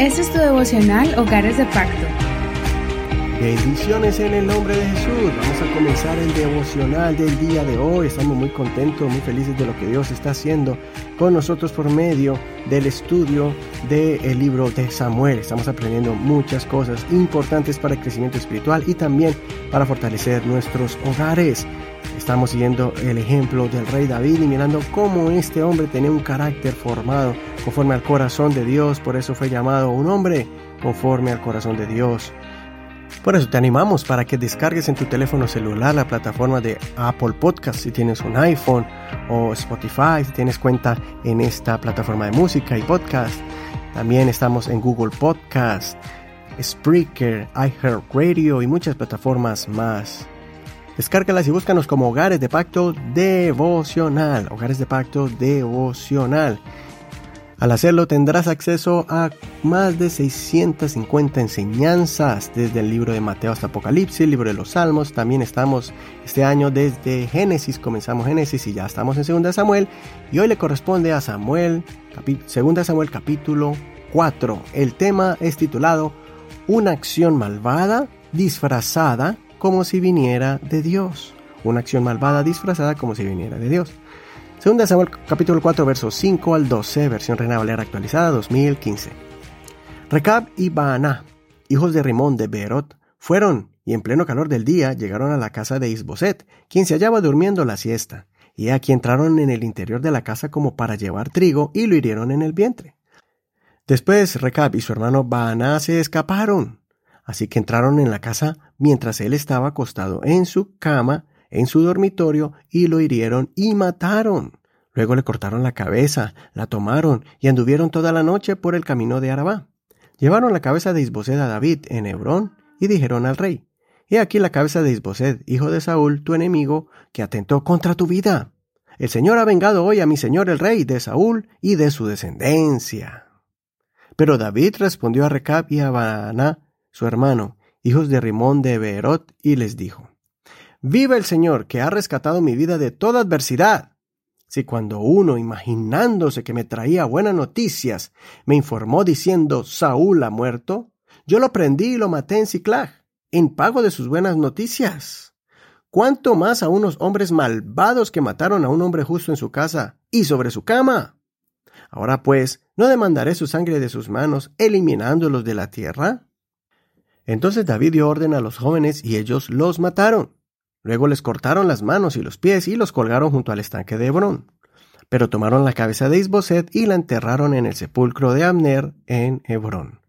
Este es tu devocional Hogares de Pacto. Bendiciones en el nombre de Jesús. Vamos a comenzar el devocional del día de hoy. Estamos muy contentos, muy felices de lo que Dios está haciendo con nosotros por medio del estudio del libro de Samuel. Estamos aprendiendo muchas cosas importantes para el crecimiento espiritual y también para fortalecer nuestros hogares. Estamos siguiendo el ejemplo del rey David y mirando cómo este hombre tenía un carácter formado conforme al corazón de Dios. Por eso fue llamado un hombre conforme al corazón de Dios. Por eso te animamos para que descargues en tu teléfono celular la plataforma de Apple Podcast si tienes un iPhone o Spotify si tienes cuenta en esta plataforma de música y podcast. También estamos en Google Podcast, Spreaker, iHeartRadio y muchas plataformas más. Descárgalas y búscanos como Hogares de Pacto Devocional. Hogares de Pacto Devocional. Al hacerlo tendrás acceso a más de 650 enseñanzas desde el libro de Mateo hasta Apocalipsis, el libro de los Salmos. También estamos este año desde Génesis, comenzamos Génesis y ya estamos en 2 Samuel. Y hoy le corresponde a Samuel, 2 Samuel capítulo 4. El tema es titulado Una acción malvada disfrazada como si viniera de Dios. Una acción malvada disfrazada como si viniera de Dios. Segunda Samuel capítulo 4 versos 5 al 12, versión Reina Valera actualizada 2015. Recab y Baaná, hijos de Rimón de Beerot, fueron y en pleno calor del día llegaron a la casa de Isboset, quien se hallaba durmiendo la siesta, y aquí entraron en el interior de la casa como para llevar trigo y lo hirieron en el vientre. Después Recab y su hermano Baaná se escaparon, así que entraron en la casa mientras él estaba acostado en su cama en su dormitorio y lo hirieron y mataron. Luego le cortaron la cabeza, la tomaron y anduvieron toda la noche por el camino de Arabá. Llevaron la cabeza de Isbosed a David en Hebrón y dijeron al rey, He aquí la cabeza de Isbosed, hijo de Saúl, tu enemigo, que atentó contra tu vida. El Señor ha vengado hoy a mi señor el rey de Saúl y de su descendencia. Pero David respondió a Recab y a Baaná, su hermano, hijos de Rimón de Beerot, y les dijo, Viva el Señor, que ha rescatado mi vida de toda adversidad. Si cuando uno, imaginándose que me traía buenas noticias, me informó diciendo Saúl ha muerto, yo lo prendí y lo maté en Ciclag, en pago de sus buenas noticias. ¿Cuánto más a unos hombres malvados que mataron a un hombre justo en su casa y sobre su cama? Ahora pues, ¿no demandaré su sangre de sus manos, eliminándolos de la tierra? Entonces David dio orden a los jóvenes y ellos los mataron. Luego les cortaron las manos y los pies y los colgaron junto al estanque de Hebrón. Pero tomaron la cabeza de Isboset y la enterraron en el sepulcro de Abner en Hebrón.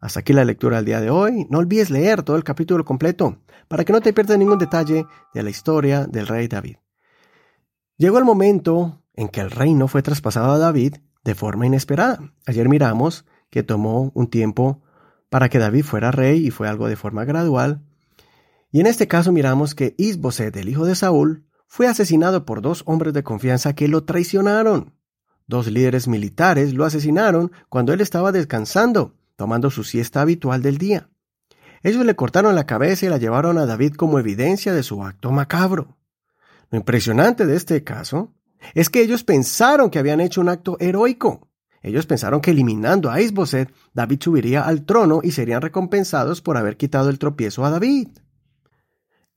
Hasta aquí la lectura del día de hoy. No olvides leer todo el capítulo completo para que no te pierdas ningún detalle de la historia del rey David. Llegó el momento en que el reino fue traspasado a David de forma inesperada. Ayer miramos que tomó un tiempo para que David fuera rey y fue algo de forma gradual, y en este caso miramos que Isboset, el hijo de Saúl, fue asesinado por dos hombres de confianza que lo traicionaron. Dos líderes militares lo asesinaron cuando él estaba descansando, tomando su siesta habitual del día. Ellos le cortaron la cabeza y la llevaron a David como evidencia de su acto macabro. Lo impresionante de este caso es que ellos pensaron que habían hecho un acto heroico. Ellos pensaron que eliminando a Isboset, David subiría al trono y serían recompensados por haber quitado el tropiezo a David.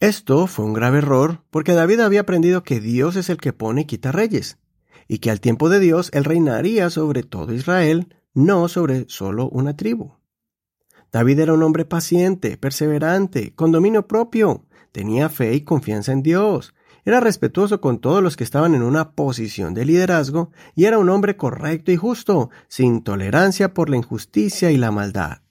Esto fue un grave error porque David había aprendido que Dios es el que pone y quita reyes, y que al tiempo de Dios él reinaría sobre todo Israel, no sobre solo una tribu. David era un hombre paciente, perseverante, con dominio propio, tenía fe y confianza en Dios, era respetuoso con todos los que estaban en una posición de liderazgo y era un hombre correcto y justo, sin tolerancia por la injusticia y la maldad.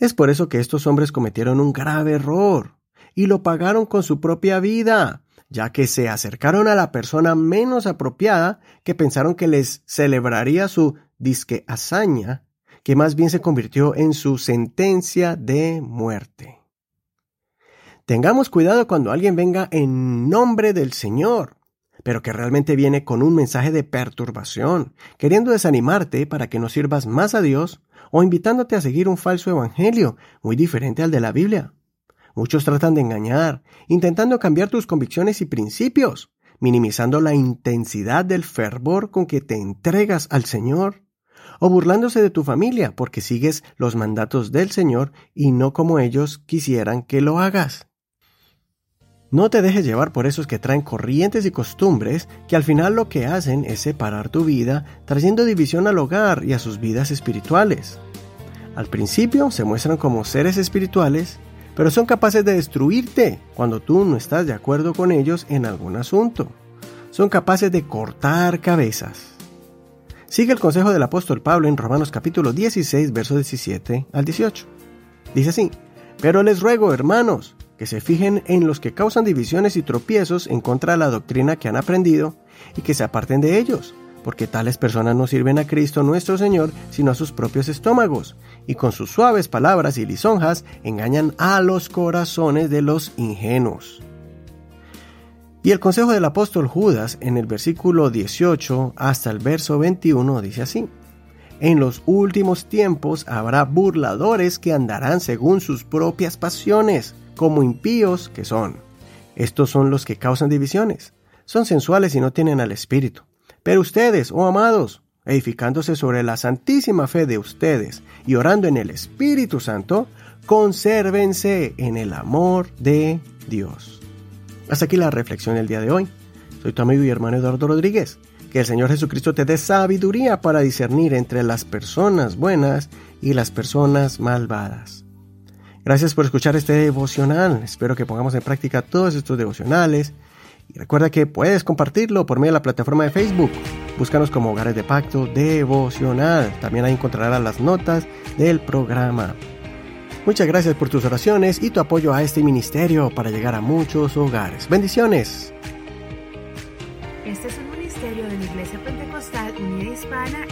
Es por eso que estos hombres cometieron un grave error y lo pagaron con su propia vida, ya que se acercaron a la persona menos apropiada que pensaron que les celebraría su disque hazaña, que más bien se convirtió en su sentencia de muerte. Tengamos cuidado cuando alguien venga en nombre del Señor, pero que realmente viene con un mensaje de perturbación, queriendo desanimarte para que no sirvas más a Dios o invitándote a seguir un falso evangelio muy diferente al de la Biblia. Muchos tratan de engañar, intentando cambiar tus convicciones y principios, minimizando la intensidad del fervor con que te entregas al Señor, o burlándose de tu familia porque sigues los mandatos del Señor y no como ellos quisieran que lo hagas. No te dejes llevar por esos que traen corrientes y costumbres que al final lo que hacen es separar tu vida, trayendo división al hogar y a sus vidas espirituales. Al principio se muestran como seres espirituales, pero son capaces de destruirte cuando tú no estás de acuerdo con ellos en algún asunto. Son capaces de cortar cabezas. Sigue el consejo del apóstol Pablo en Romanos capítulo 16, versos 17 al 18. Dice así, pero les ruego, hermanos, que se fijen en los que causan divisiones y tropiezos en contra de la doctrina que han aprendido y que se aparten de ellos, porque tales personas no sirven a Cristo nuestro Señor, sino a sus propios estómagos, y con sus suaves palabras y lisonjas engañan a los corazones de los ingenuos. Y el consejo del apóstol Judas en el versículo 18 hasta el verso 21 dice así, En los últimos tiempos habrá burladores que andarán según sus propias pasiones, como impíos que son. Estos son los que causan divisiones. Son sensuales y no tienen al Espíritu. Pero ustedes, oh amados, edificándose sobre la santísima fe de ustedes y orando en el Espíritu Santo, consérvense en el amor de Dios. Hasta aquí la reflexión del día de hoy. Soy tu amigo y hermano Eduardo Rodríguez. Que el Señor Jesucristo te dé sabiduría para discernir entre las personas buenas y las personas malvadas. Gracias por escuchar este devocional. Espero que pongamos en práctica todos estos devocionales. Y recuerda que puedes compartirlo por medio de la plataforma de Facebook. Búscanos como Hogares de Pacto Devocional. También ahí encontrarás las notas del programa. Muchas gracias por tus oraciones y tu apoyo a este ministerio para llegar a muchos hogares. Bendiciones. Este es un ministerio de la Iglesia Pentecostal Unida Hispana